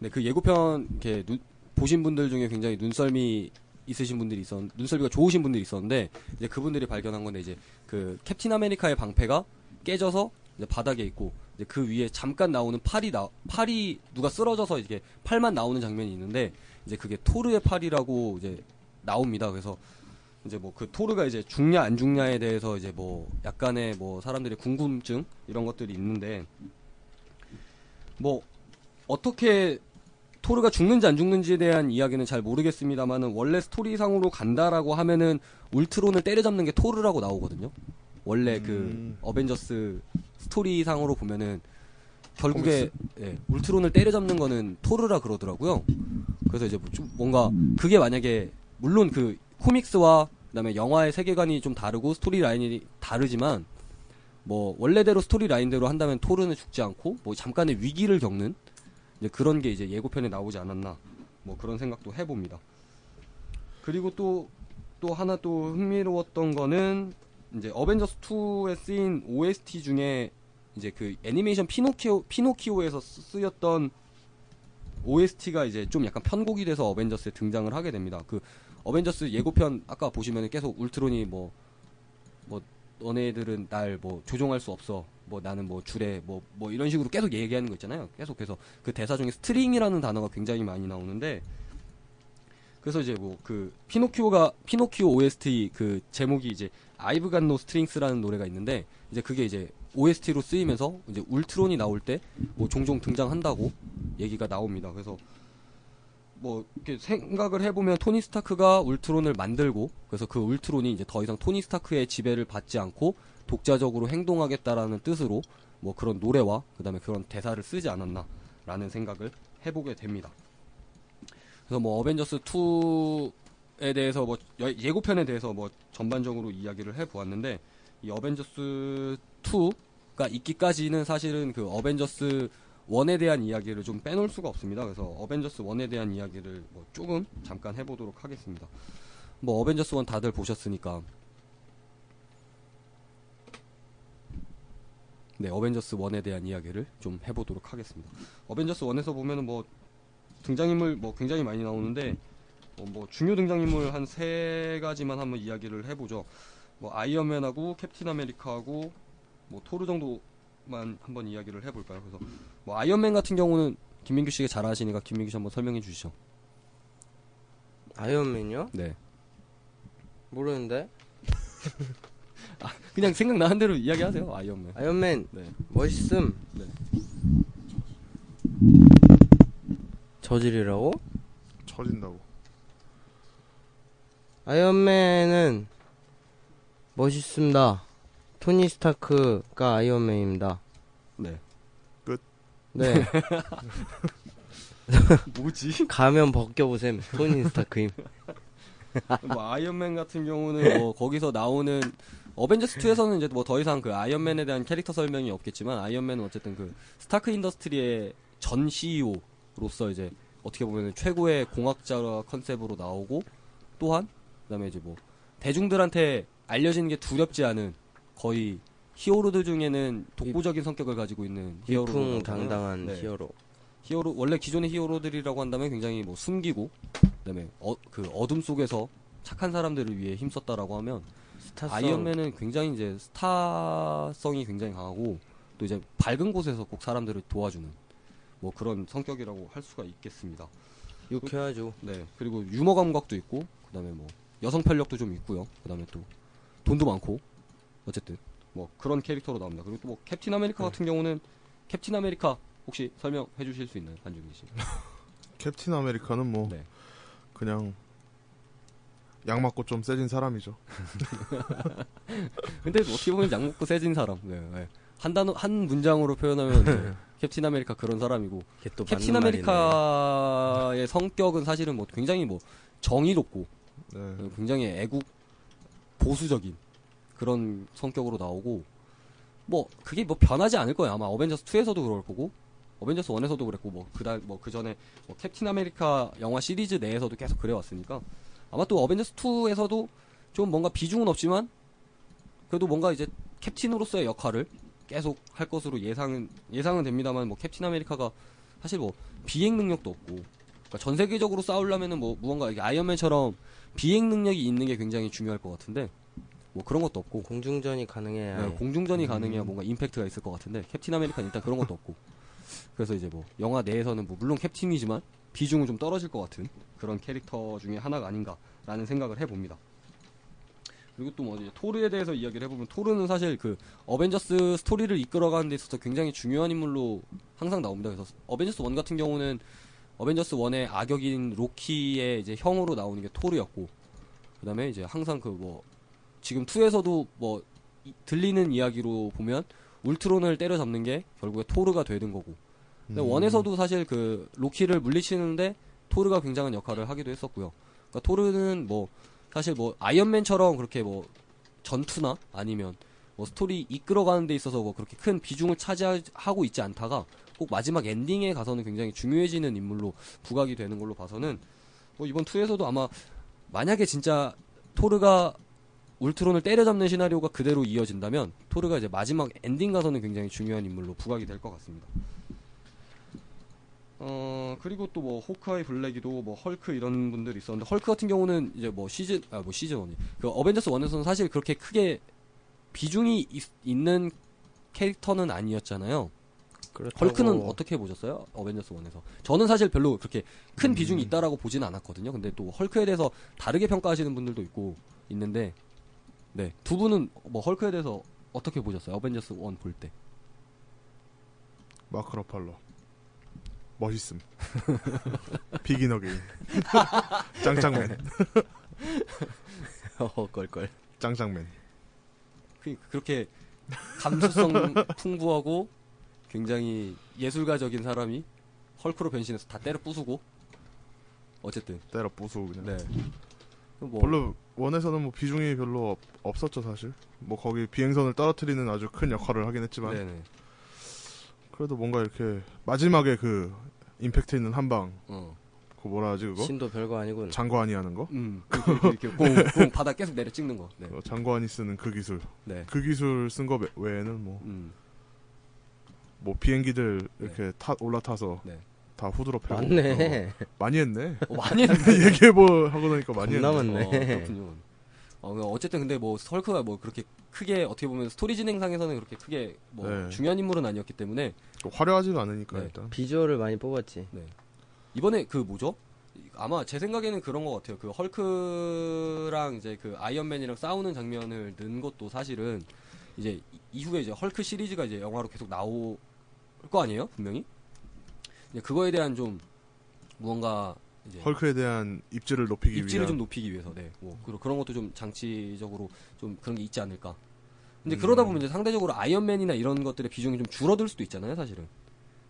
네, 그 예고편 이렇게 눈- 보신 분들 중에 굉장히 눈썰미 있으신 분들이 있었, 눈썰미가 좋으신 분들이 있었는데 이제 그분들이 발견한 건데 이제 그 캡틴 아메리카의 방패가 깨져서 이제 바닥에 있고 이제 그 위에 잠깐 나오는 팔이 나 팔이 누가 쓰러져서 이게 팔만 나오는 장면이 있는데 이제 그게 토르의 팔이라고 이제 나옵니다. 그래서 이제 뭐 그 토르가 이제 죽냐 안 죽냐에 대해서 이제 뭐 약간의 뭐 사람들의 궁금증 이런 것들이 있는데 뭐 어떻게 토르가 죽는지 안 죽는지에 대한 이야기는 잘 모르겠습니다만은 원래 스토리상으로 간다라고 하면은 울트론을 때려잡는 게 토르라고 나오거든요. 원래 그 음. 어벤져스 스토리상으로 보면은 결국에 예, 울트론을 때려잡는 거는 토르라 그러더라고요. 그래서 이제 뭐 좀 뭔가 그게 만약에 물론 그 comics와 그다음에 영화의 세계관이 좀 다르고 스토리 라인이 다르지만 뭐 원래대로 스토리 라인대로 한다면 토르는 죽지 않고 뭐 잠깐의 위기를 겪는 그런 게 이제 예고편에 나오지 않았나 뭐 그런 생각도 해봅니다. 그리고 또 또 하나 또 흥미로웠던 거는 이제 어벤져스 2에 쓰인 OST 중에 이제 그 애니메이션 피노키오 피노키오에서 쓰- 쓰였던 OST가 이제 좀 약간 편곡이 돼서 어벤져스에 등장을 하게 됩니다. 그 어벤져스 예고편 아까 보시면 계속 울트론이 뭐뭐 너네들은 날 뭐 조종할 수 없어. 뭐 나는 뭐 줄에 뭐 뭐 이런 식으로 계속 얘기하는 거 있잖아요. 계속해서 그 대사 중에 string이라는 단어가 굉장히 많이 나오는데 그래서 이제 뭐 그 피노키오가 피노키오 OST 그 제목이 이제 I've Got No Strings라는 노래가 있는데 이제 그게 이제 OST로 쓰이면서 이제 울트론이 나올 때 뭐 종종 등장한다고 얘기가 나옵니다. 그래서 뭐 이렇게 생각을 해보면 토니 스타크가 울트론을 만들고 그래서 그 울트론이 이제 더 이상 토니 스타크의 지배를 받지 않고 독자적으로 행동하겠다라는 뜻으로 뭐 그런 노래와 그다음에 그런 대사를 쓰지 않았나라는 생각을 해보게 됩니다. 그래서 뭐 어벤져스 2에 대해서 뭐 여- 예고편에 대해서 뭐 전반적으로 이야기를 해 보았는데 이 어벤져스 2가 있기까지는 사실은 그 어벤져스 1에 대한 이야기를 좀 빼놓을 수가 없습니다. 그래서 어벤져스 1에 대한 이야기를 뭐 조금 잠깐 해 보도록 하겠습니다. 뭐 어벤져스 1 다들 보셨으니까 네 어벤져스 1에 대한 이야기를 좀 해보도록 하겠습니다. 어벤져스 1에서 보면은 뭐 등장인물 뭐 굉장히 많이 나오는데 어, 뭐 중요 등장인물 한 세 가지만 한번 이야기를 해보죠. 뭐 아이언맨하고 캡틴 아메리카하고 뭐 토르 정도만 한번 이야기를 해볼까요? 그래서 뭐 아이언맨 같은 경우는 김민규 씨가 잘 아시니까 김민규 씨 한번 설명해 주시죠. 아이언맨이요? 네. 모르는데. 그냥 생각나는 대로 이야기하세요. 아이언맨. 아이언맨 네. 멋있음. 네. 저질이라고? 처진다고. 아이언맨은 멋있습니다. 토니 스타크가 아이언맨입니다. 네. 네. 뭐지? 가면 벗겨보셈. 토니 스타크임. 뭐 아이언맨 같은 경우는 뭐 거기서 나오는 어벤져스 2에서는 이제 뭐 더 이상 그 아이언맨에 대한 캐릭터 설명이 없겠지만 아이언맨은 어쨌든 그 스타크 인더스트리의 전 CEO로서 이제 어떻게 보면 최고의 공학자 컨셉으로 나오고 또한 그다음에 이제 뭐 대중들한테 알려지는 게 두렵지 않은 거의 히어로들 중에는 독보적인 성격을 가지고 있는 히어로 위풍당당한 네. 히어로. 히어로 원래 기존의 히어로들이라고 한다면 굉장히 뭐 숨기고 그다음에 어, 그 어둠 속에서 착한 사람들을 위해 힘썼다라고 하면 스타성. 아이언맨은 굉장히 이제 스타성이 굉장히 강하고 또 이제 밝은 곳에서 꼭 사람들을 도와주는 뭐 그런 성격이라고 할 수가 있겠습니다. 유쾌하죠. 네 그리고 유머 감각도 있고 그다음에 뭐 여성 편력도 좀 있고요. 그다음에 또 돈도 많고 어쨌든 뭐 그런 캐릭터로 나옵니다. 그리고 또 뭐 캡틴 아메리카 같은 경우는 캡틴 아메리카 혹시 설명해 주실 수 있나요, 한준기 씨? 캡틴 아메리카는 뭐 네. 그냥 약 맞고 좀 세진 사람이죠. 근데 어떻게 보면 약 먹고 세진 사람. 네, 네. 한 단어 한 문장으로 표현하면 네, 캡틴 아메리카 그런 사람이고 캡틴. 아메리카의 성격은 사실은 뭐 굉장히 뭐 정의롭고 네. 굉장히 애국 보수적인 그런 성격으로 나오고 뭐 그게 뭐 변하지 않을 거예요. 아마 어벤져스 2에서도 그럴 거고 어벤져스 1에서도 그랬고 뭐 그달 뭐그 전에 뭐 캡틴 아메리카 영화 시리즈 내에서도 계속 그래 왔으니까 아마 또 어벤져스 2에서도 좀 뭔가 비중은 없지만 그래도 뭔가 이제 캡틴으로서의 역할을 계속 할 것으로 예상은 예상은 됩니다만 뭐 캡틴 아메리카가 사실 뭐 비행 능력도 없고 그러니까 전 세계적으로 싸우려면은 뭐 무언가 이게 아이언맨처럼 비행 능력이 있는 게 굉장히 중요할 것 같은데 뭐 그런 것도 없고 공중전이 가능해야 네, 해. 공중전이 가능해야 뭔가 임팩트가 있을 것 같은데 캡틴 아메리카는 일단 그런 것도 없고 그래서 이제 뭐 영화 내에서는 뭐 물론 캡틴이지만 비중은 좀 떨어질 것 같은 그런 캐릭터 중에 하나가 아닌가라는 생각을 해봅니다. 그리고 또 뭐 이제 토르에 대해서 이야기를 해보면 토르는 사실 그 어벤져스 스토리를 이끌어가는 데 있어서 굉장히 중요한 인물로 항상 나옵니다. 그래서 어벤져스 1 같은 경우는 어벤져스 1의 악역인 로키의 이제 형으로 나오는 게 토르였고 그다음에 이제 항상 그 뭐 지금 2에서도 뭐 이- 들리는 이야기로 보면 울트론을 때려잡는 게 결국에 토르가 되는 거고 근데 음. 원에서도 사실 그 로키를 물리치는데 토르가 굉장한 역할을 하기도 했었고요. 그러니까 토르는 뭐 사실 뭐 아이언맨처럼 그렇게 뭐 전투나 아니면 뭐 스토리 이끌어가는 데 있어서 뭐 그렇게 큰 비중을 차지하고 있지 않다가 꼭 마지막 엔딩에 가서는 굉장히 중요해지는 인물로 부각이 되는 걸로 봐서는 뭐 이번 2에서도 아마 만약에 진짜 토르가 울트론을 때려잡는 시나리오가 그대로 이어진다면 토르가 이제 마지막 엔딩 가서는 굉장히 중요한 인물로 부각이 될 것 같습니다. 어 그리고 또 뭐 호크아이 블랙 위도우 뭐 헐크 이런 분들이 있었는데 헐크 같은 경우는 이제 뭐 시즌 아 뭐 시즌 1이 그 어벤져스 1에서는 사실 그렇게 크게 비중이 있, 는 캐릭터는 아니었잖아요. 그렇다고 헐크는 어떻게 보셨어요? 어벤져스 1에서. 저는 사실 별로 그렇게 큰 음. 비중이 있다라고 보진 않았거든요. 근데 또 헐크에 대해서 다르게 평가하시는 분들도 있고 있는데 네. 두 분은 뭐 헐크에 대해서 어떻게 보셨어요? 어벤져스 1 볼 때. 마크 러팔러 멋있음 비긴 어게인 짱짱맨 어, 껄껄. 짱짱맨 그, 그렇게 감수성 풍부하고 굉장히 예술가적인 사람이 헐크로 변신해서 다 때려 부수고 어쨌든 때려 부수고 그냥 네. 뭐 별로 원에서는 뭐 비중이 별로 없, 없었죠 사실 뭐 거기 비행선을 떨어뜨리는 아주 큰 역할을 하긴 했지만 네네. 그래도 뭔가 이렇게 마지막에 그 임팩트 있는 한방 어. 그 뭐라 하지 그거 신도 별거 아니군. 장관이 하는 거 음. 그, 그, 그, 이렇게 공, 공 바닥 계속 내려 찍는 거. 네. 어, 장관이 쓰는 그 기술 네. 그 기술 쓴 거 외에는 뭐, 음. 뭐 비행기들 이렇게 타, 올라타서 네. 다 후드려 패고 맞네. 어, 많이 했네 어, 많이 했는데. 얘기해 보 하고 나니까 많이 했네. 어, 그렇군요. 어, 어쨌든 근데 뭐 헐크가 뭐 그렇게 크게 어떻게 보면 스토리 진행상에서는 그렇게 크게 뭐 네. 중요한 인물은 아니었기 때문에 화려하지가 않으니까 네. 일단 비주얼을 많이 뽑았지. 이번에 그 뭐죠? 아마 제 생각에는 그런 것 같아요. 그 헐크랑 이제 그 아이언맨이랑 싸우는 장면을 넣은 것도 사실은 이제 이- 이후에 이제 헐크 시리즈가 이제 영화로 계속 나올 거 아니에요? 분명히. 이제 그거에 대한 좀 무언가 이제 헐크에 대한 입지를 높이기 입지를 위한 좀 높이기 위해서, 네. 뭐 그런 것도 좀 장치적으로 좀 그런 게 있지 않을까. 근데 음. 그러다 보면 이제 상대적으로 아이언맨이나 이런 것들의 비중이 좀 줄어들 수도 있잖아요, 사실은.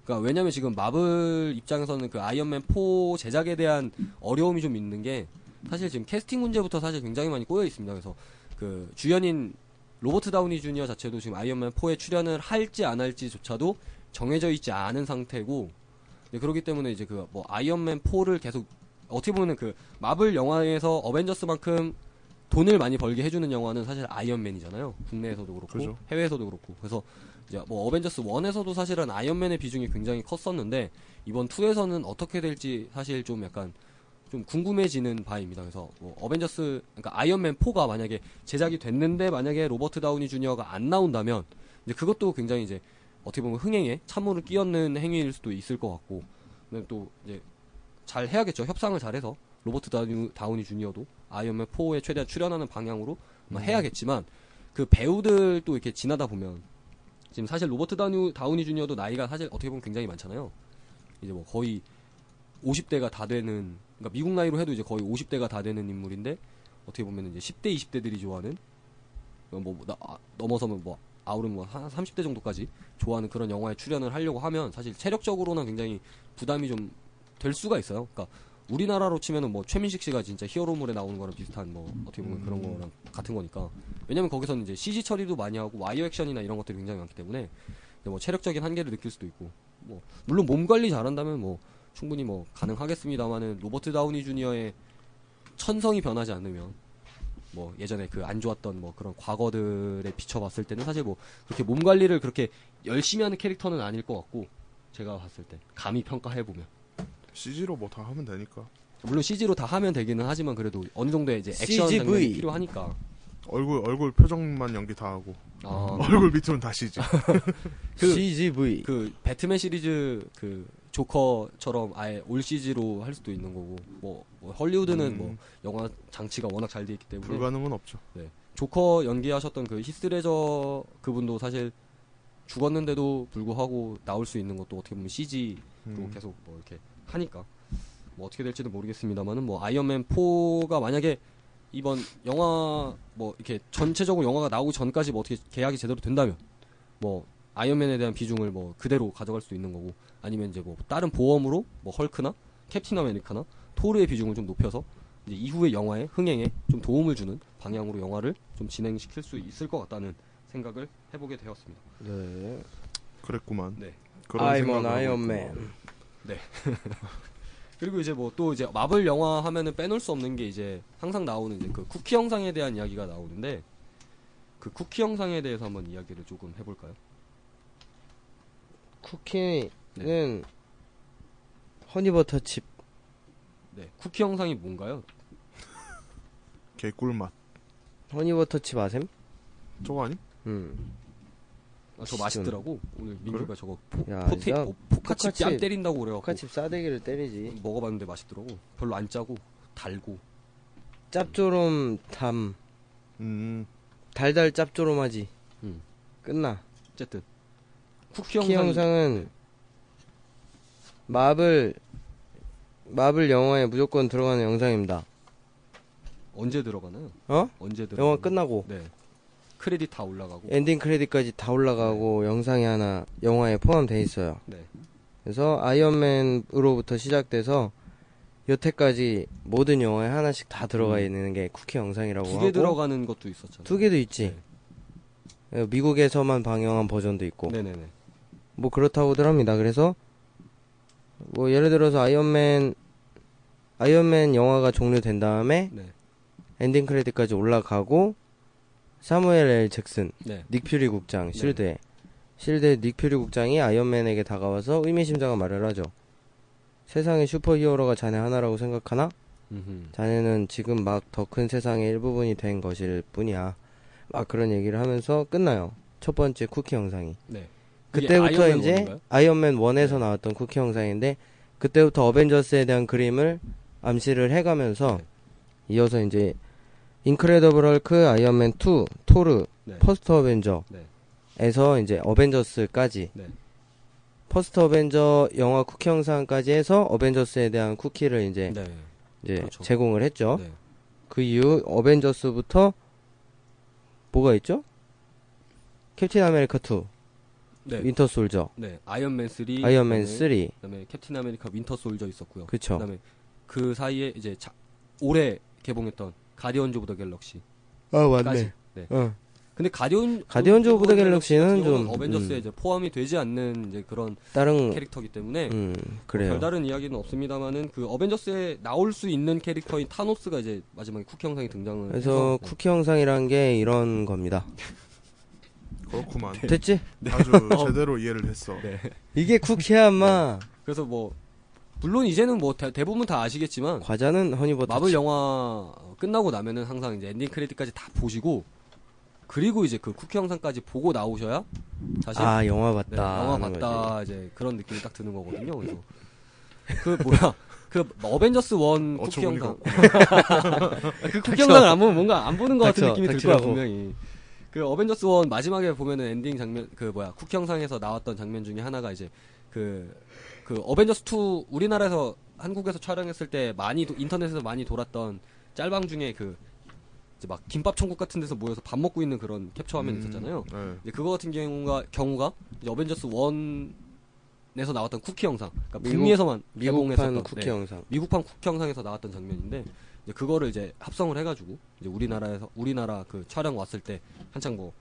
그러니까 왜냐면 지금 마블 입장에서는 그 아이언맨 4 제작에 대한 어려움이 좀 있는 게 사실 지금 캐스팅 문제부터 사실 굉장히 많이 꼬여 있습니다. 그래서 그 주연인 로버트 다우니 주니어 자체도 지금 아이언맨 4에 출연을 할지 안 할지조차도 정해져 있지 않은 상태고 네, 그렇기 때문에 이제 그 뭐 아이언맨 4를 계속 어떻게 보면 그 마블 영화에서 어벤져스만큼 돈을 많이 벌게 해주는 영화는 사실 아이언맨이잖아요. 국내에서도 그렇고 그죠. 해외에서도 그렇고 그래서 이제 뭐 어벤져스 1에서도 사실은 아이언맨의 비중이 굉장히 컸었는데 이번 2에서는 어떻게 될지 사실 좀 약간 좀 궁금해지는 바입니다. 그래서 뭐 어벤져스 그러니까 아이언맨 4가 만약에 제작이 됐는데 만약에 로버트 다우니 주니어가 안 나온다면 이제 그것도 굉장히 이제 어떻게 보면 흥행에 찬물을 끼얹는 행위일 수도 있을 것 같고 근데 또 이제 잘 해야겠죠. 협상을 잘해서 로버트 다우니, 다우니 주니어도 아이언맨 4에 최대한 출연하는 방향으로 아마 해야겠지만 그 배우들 또 이렇게 지나다 보면 지금 사실 로버트 다우니, 다우니 주니어도 나이가 사실 어떻게 보면 굉장히 많잖아요. 이제 뭐 거의 50대가 다 되는 그러니까 미국 나이로 해도 이제 거의 50대가 다 되는 인물인데 어떻게 보면 이제 10대 20대들이 좋아하는 뭐, 뭐 나- 아, 넘어서면 뭐 아우른 뭐한 30대 정도까지 좋아하는 그런 영화에 출연을 하려고 하면 사실 체력적으로는 굉장히 부담이 좀 될 수가 있어요. 그러니까 우리나라로 치면은 뭐 최민식 씨가 진짜 히어로물에 나오는 거랑 비슷한 뭐 어떻게 보면 그런 거랑 같은 거니까. 왜냐면 거기서는 이제 CG 처리도 많이 하고 와이어 액션이나 이런 것들이 굉장히 많기 때문에 뭐 체력적인 한계를 느낄 수도 있고. 뭐 물론 몸 관리 잘한다면 뭐 충분히 뭐 가능하겠습니다만은 로버트 다우니 주니어의 천성이 변하지 않으면 뭐 예전에 그 안 좋았던 뭐 그런 과거들에 비춰봤을 때는 사실 뭐 그렇게 몸 관리를 그렇게 열심히 하는 캐릭터는 아닐 것 같고 제가 봤을 때 감히 평가해 보면. CG로 뭐 다 하면 되니까. 물론 CG로 다 하면 되기는 하지만 그래도 어느 정도의 이제 액션 CGV. 장면이 필요하니까. 얼굴 얼굴 표정만 연기 다 하고. 아, 얼굴 밑으로는 다 CG 그- CGV. 그 배트맨 시리즈 그 조커처럼 아예 올 CG로 할 수도 있는 거고 뭐, 뭐 헐리우드는 음. 뭐 영화 장치가 워낙 잘 돼 있기 때문에 불가능은 없죠 조커 연기하셨던 그 히스레저 그분도 사실 죽었는데도 불구하고 나올 수 있는 것도 어떻게 보면 CG로 음. 계속 뭐 이렇게 하니까 뭐 어떻게 될지는 모르겠습니다만은 뭐 아이언맨 4가 만약에 이번 영화 뭐 이렇게 전체적으로 영화가 나오기 전까지 뭐 어떻게 계약이 제대로 된다면 뭐 아이언맨에 대한 비중을 뭐 그대로 가져갈 수 있는 거고 아니면 이제 뭐 다른 보험으로 뭐 헐크나 캡틴 아메리카나 토르의 비중을 좀 높여서 이제 이후의 영화의 흥행에 좀 도움을 주는 방향으로 영화를 좀 진행시킬 수 있을 것 같다는 생각을 해보게 되었습니다. 네. 그랬구만. 네. 아이먼 생각을 하고 아이언맨. 그리고 이제 뭐 또 이제 마블 영화 하면은 빼놓을 수 없는 게 이제 항상 나오는 이제 그 쿠키 영상에 대한 이야기가 나오는데 그 쿠키 영상에 대해서 한번 이야기를 조금 해볼까요? 쿠키는 네. 허니버터 칩. 네, 쿠키 영상이 뭔가요? 개꿀맛. 허니버터 칩 아셈? 저거 아니? 음. 아, 저 맛있더라고. 오늘 민규가 저거 포, 야, 포테, 뭐, 포카치 포카치- 뺨 때린다고 그래갖고 포카칩 싸대기를 때리지. 먹어봤는데 맛있더라고. 별로 안 짜고 달고. 짭조름 담. 음. 달달 짭조름하지. 음. 끝나. 어쨌든 쿠키, 쿠키 영상 영상은 마블 마블 영화에 무조건 들어가는 영상입니다. 언제 들어가나요? 어? 언제 들어? 영화 끝나고 네. 크레딧 다 올라가고. 엔딩 크레딧까지 다 올라가고 영상이 하나 영화에 포함되어 있어요. 네. 그래서 아이언맨으로부터 시작돼서 여태까지 모든 영화에 하나씩 다 들어가 음. 있는 게 쿠키 영상이라고 두 하고 개 들어가는 것도 있었잖아요. 두 개도 있지. 어, 미국에서만 방영한 버전도 있고 네네네. 뭐 그렇다고들 합니다. 그래서 뭐 예를 들어서 아이언맨 아이언맨 영화가 종료된 다음에 네. 엔딩 크레딧까지 올라가고 사무엘 L 잭슨 네. 닉 퓨리 국장 실드에 실드의 닉 퓨리 국장이 아이언맨에게 다가와서 의미심장한 말을 하죠. 세상의 슈퍼 히어로가 자네 하나라고 생각하나? 음흠. 자네는 지금 막 더 큰 세상의 일부분이 된 것일 뿐이야. 막 그런 얘기를 하면서 끝나요. 첫 번째 쿠키 영상이. 네. 그때부터 아이언맨 이제 one인가요? 아이언맨 1에서 네. 나왔던 쿠키 영상인데 그때부터 어벤져스에 대한 그림을 암시를 해가면서 네. 이어서 이제 인크레더블 헐크, 아이언맨 2, 토르, 네. 퍼스트 어벤져에서 네. 이제 어벤져스까지 네. 퍼스트 어벤져 영화 쿠키 영상까지 해서 어벤져스에 대한 쿠키를 이제, 네. 이제 그렇죠. 제공을 했죠. 네. 그 이후 어벤져스부터 뭐가 있죠? 캡틴 아메리카 2, 네. 윈터 솔저, 네. 아이언맨 3. 아이언맨 그다음에, 3, 그다음에 캡틴 아메리카 윈터 솔저 있었고요. 그쵸. 그다음에 그 사이에 이제 자, 올해 개봉했던 가디언즈 오브 더 갤럭시. 아 까지. 네. 어. 근데 가디언 가디언즈 오브 더 갤럭시는 좀, 어벤져스에 음. 이제 포함이 되지 않는 이제 그런 다른 캐릭터이기 때문에 음 그래요. 별다른 이야기는 없습니다만은 그 어벤져스에 나올 수 있는 캐릭터인 타노스가 이제 마지막에 쿠키 영상에 등장을 그래서 해서 네. 쿠키 영상이란 게 이런 겁니다. 그렇구만. 됐지? 아주 제대로 이해를 했어. 네. 이게 쿠키야 인마. 그래서 뭐 물론 이제는 뭐 대, 부분다 아시겠지만 과자는 허니버터 마블 칩. 영화 끝나고 나면은 항상 이제 엔딩 크레딧까지 다 보시고 그리고 이제 그 쿠키 영상까지 보고 나오셔야 다시 아 영화 봤다. 네, 영화 봤다 이제 그런 느낌이 딱 드는 거거든요. 그래서 그 뭐야 그 어벤져스 one 쿠키 영상 그 쿠키 영상을 안 보면 뭔가 안 보는 것 같은 닥쳐, 느낌이 들 거야. 분명히. 그 어벤져스 one 마지막에 보면은 엔딩 장면 그 뭐야 쿠키 영상에서 나왔던 장면 중에 하나가 이제 그그 어벤져스 2 우리나라에서 한국에서 촬영했을 때 많이 도- 인터넷에서 많이 돌았던 짤방 중에 그 이제 막 김밥 천국 같은 데서 모여서 밥 먹고 있는 그런 캡처 화면 있었잖아요. 네. 이제 그거 같은 경우가 경우가 이제 어벤져스 1에서 나왔던 쿠키 영상, 그러니까 미국- 북미에서만 미국판 개봉했었던 쿠키 네, 영상. 미국판 쿠키 영상에서 나왔던 장면인데 이제 그거를 이제 합성을 해가지고 이제 우리나라에서 우리나라 그 촬영 왔을 때 한창 뭐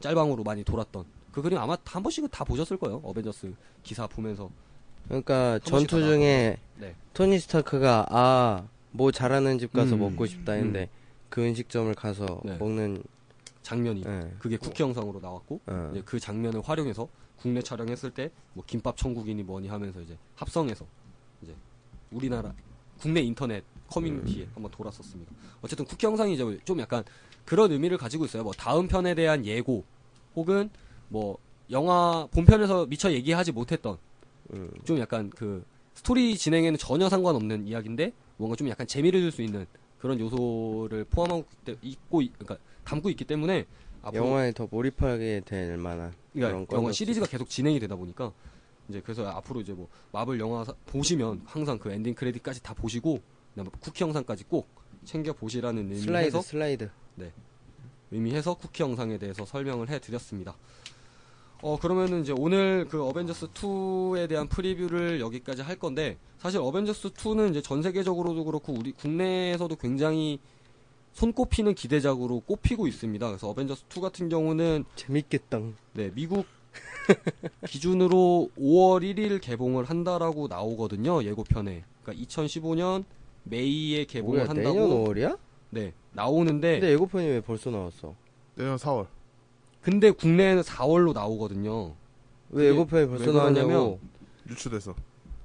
짤방으로 많이 돌았던 그 그림 아마 한 번씩은 다 보셨을 거예요. 어벤져스 기사 보면서 그러니까 전투 다 중에 네. 토니 스타크가 아 뭐 잘하는 집 가서 음. 먹고 싶다 했는데 그 음식점을 가서 네. 먹는 장면이 예. 그게 쿠키 영상으로 나왔고 어. 이제 그 장면을 활용해서 국내 촬영했을 때 뭐 김밥 천국이니 뭐니 하면서 이제 합성해서 이제 우리나라 국내 인터넷 커뮤니티에 음. 한번 돌았었습니다. 어쨌든 쿠키 영상이 이제 좀 약간 그런 의미를 가지고 있어요. 뭐 다음 편에 대한 예고 혹은 뭐 영화 본편에서 미처 얘기하지 못했던 음. 좀 약간 그 스토리 진행에는 전혀 상관없는 이야기인데 뭔가 좀 약간 재미를 줄 수 있는 그런 요소를 포함하고 있- 있고 있- 그러니까 담고 있기 때문에 영화에 더 몰입하게 될 만한 그러니까 그런 영화 건 시리즈가 계속 진행이 되다 보니까 이제 그래서 앞으로 이제 뭐 마블 영화 사- 보시면 항상 그 엔딩 크레딧까지 다 보시고 그다음에 쿠키 영상까지 꼭 챙겨 보시라는 슬라이드 의미에서 슬라이드 의미에서 쿠키 영상에 대해서 설명을 해드렸습니다. 어 그러면은 이제 오늘 그 어벤져스 2에 대한 프리뷰를 여기까지 할 건데 사실 어벤져스 2는 이제 전 세계적으로도 그렇고 우리 국내에서도 굉장히 손꼽히는 기대작으로 꼽히고 있습니다. 그래서 어벤져스 2 같은 경우는 재밌겠다. 네, 미국 기준으로 5월 1일 개봉을 한다라고 나오거든요. 예고편에. 그러니까 2015년 메이에 개봉을 뭐야, 한다고 내년 5월이야? 네, 나오는데 근데 예고편이 왜 벌써 나왔어? 내년 4월. 근데 국내에는 4월로 나오거든요. 왜 예고편이 벌써 나왔냐고? 유출돼서.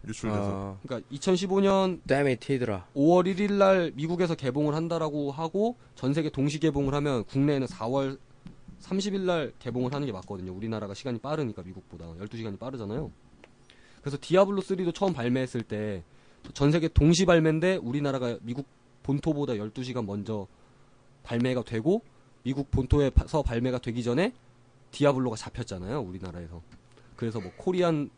유출돼서. 아, 그러니까 2015년 damn it, 히드라. 5월 1일 날 미국에서 개봉을 한다라고 하고 전 세계 동시 개봉을 하면 국내에는 4월 30일 날 개봉을 하는 게 맞거든요. 우리나라가 시간이 빠르니까 미국보다 12시간이 빠르잖아요. 그래서 디아블로 3도 처음 발매했을 때 전 세계 동시 발매인데 우리나라가 미국 본토보다 12시간 먼저 발매가 되고 미국 본토에서 발매가 되기 전에 디아블로가 잡혔잖아요. 우리나라에서. 그래서 뭐 코리안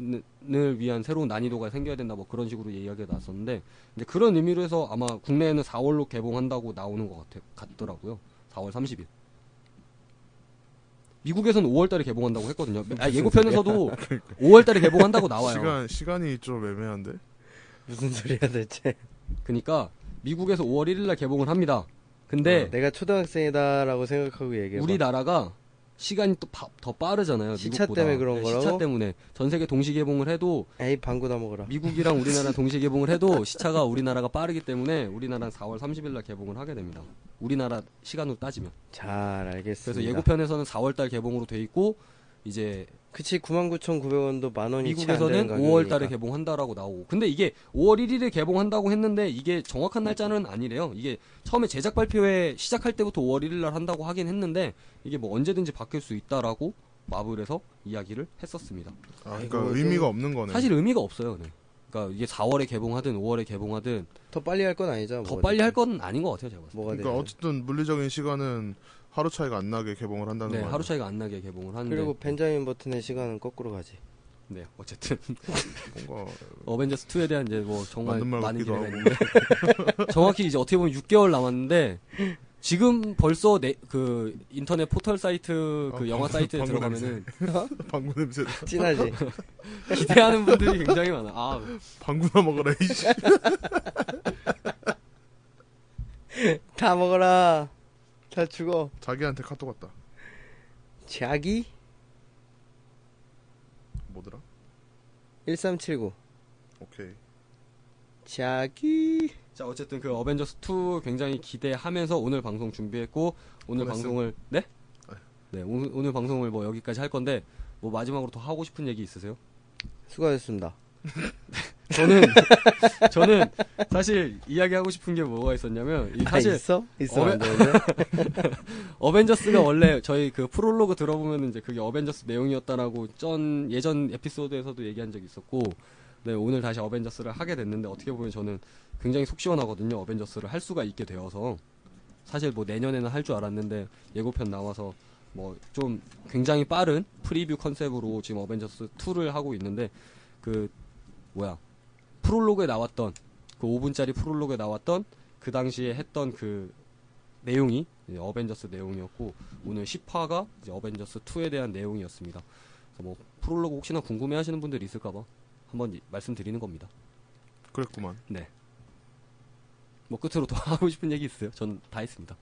을 위한 새로운 난이도가 생겨야 된다 뭐 그런 식으로 이야기가 나왔었는데 이제 그런 의미로 해서 아마 국내에는 4월로 개봉한다고 나오는 것 같아, 같더라고요. 4월 30일. 미국에서는 5월달에 개봉한다고 했거든요. 아, 예고편에서도 5월달에 개봉한다고 나와요. 시간 시간이 좀 애매한데. 무슨 소리야 대체? 그러니까 미국에서 5월 1일날 개봉을 합니다. 근데 내가 초등학생이다라고 생각하고 얘기해. 우리나라가 시간이 또 더 빠르잖아요. 시차 미국보다. 때문에 그런 네, 거라고? 시차 때문에 전 세계 동시 개봉을 해도 에이 방구 다 먹어라. 미국이랑 우리나라 동시 개봉을 해도 시차가 우리나라가 빠르기 때문에 우리나라는 4월 30일 날 개봉을 하게 됩니다. 우리나라 시간으로 따지면. 잘 알겠습니다. 그래서 예고편에서는 4월 달 개봉으로 돼 있고 이제 그치 99,900원도 만 원이 미국에서는 5월 달에 개봉한다라고 나오고. 근데 이게 5월 1일에 개봉한다고 했는데 이게 정확한 날짜는 아니래요. 이게 처음에 제작 발표회 시작할 때부터 5월 1일 날 한다고 하긴 했는데 이게 뭐 언제든지 바뀔 수 있다라고 마블에서 이야기를 했었습니다. 아, 그러니까 아이고, 의미가 좀- 없는 거네. 사실 의미가 없어요. 네. 그러니까 이게 4월에 개봉하든 5월에 개봉하든 더 빨리 할 건 아니죠. 더 빨리. 할 건 아닌 것 같아요, 제가 봤을 때. 뭐가 그러니까. 어쨌든 물리적인 시간은 하루 차이가 안 나게 개봉을 한다는 네, 거예요. 하루 차이가 안 나게 개봉을 하는데. 그리고 벤자민 버튼의 시간은 거꾸로 가지. 네, 어쨌든 뭔가 어벤져스 2에 대한 이제 뭐 정말 맞는 말 많은 기대가 있는데 정확히 이제 어떻게 보면 6개월 남았는데 지금 벌써 내, 그 인터넷 포털 사이트 그 아, 영화 방금- 사이트에 방금 들어가면은 방구 냄새. 진하지. 기대하는 분들이 굉장히 많아. 아, 방구나 먹어라 이씨. 다 먹어라. 다 죽어. 자기한테 카톡 왔다. 자기 뭐더라? 1379. 오케이. 자기 자 어쨌든 그 어벤져스 2 굉장히 기대하면서 오늘 방송 준비했고 오늘 보냈음. 방송을 네? 네. 네 오늘, 오늘 방송을 뭐 여기까지 할 건데 뭐 마지막으로 더 하고 싶은 얘기 있으세요? 수고하셨습니다. 저는 저는 사실 이야기하고 싶은 게 뭐가 있었냐면 이 아, 사실 있어? 있어 안 되는데? 어벤져스가 원래 저희 그 프롤로그 들어보면 이제 그게 어벤져스 내용이었다라고 전 예전 에피소드에서도 얘기한 적이 있었고 네 오늘 다시 어벤져스를 하게 됐는데 어떻게 보면 저는 굉장히 속 시원하거든요 어벤져스를 할 수가 있게 되어서 사실 뭐 내년에는 할 줄 알았는데 예고편 나와서 뭐 좀 굉장히 빠른 프리뷰 컨셉으로 지금 어벤져스 2를 하고 있는데 그 뭐야 프롤로그에 나왔던 그 5분짜리 프롤로그에 나왔던 그 당시에 했던 그 내용이 이제 어벤져스 내용이었고 오늘 10화가 이제 어벤져스 2에 대한 내용이었습니다. 그래서 뭐 프롤로그 혹시나 궁금해하시는 분들이 있을까봐 한번 이- 말씀드리는 겁니다. 그랬구만. 뭐 끝으로 더 하고 싶은 얘기 있어요? 전 다 했습니다.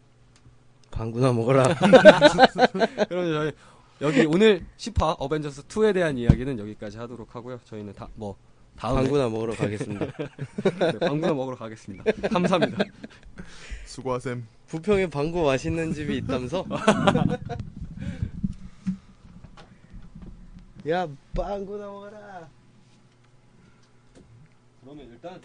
방구나 먹어라. 그럼 저희 여기 오늘 10화 어벤져스 2에 대한 이야기는 여기까지 하도록 하고요. 저희는 다 뭐 다음에 방구나 먹으러 가겠습니다. 네, 방구나 먹으러 가겠습니다. 감사합니다. 수고하셈. 부평에 방구 맛있는 집이 있다면서? 야, 방구나 먹어라. 그러면 일단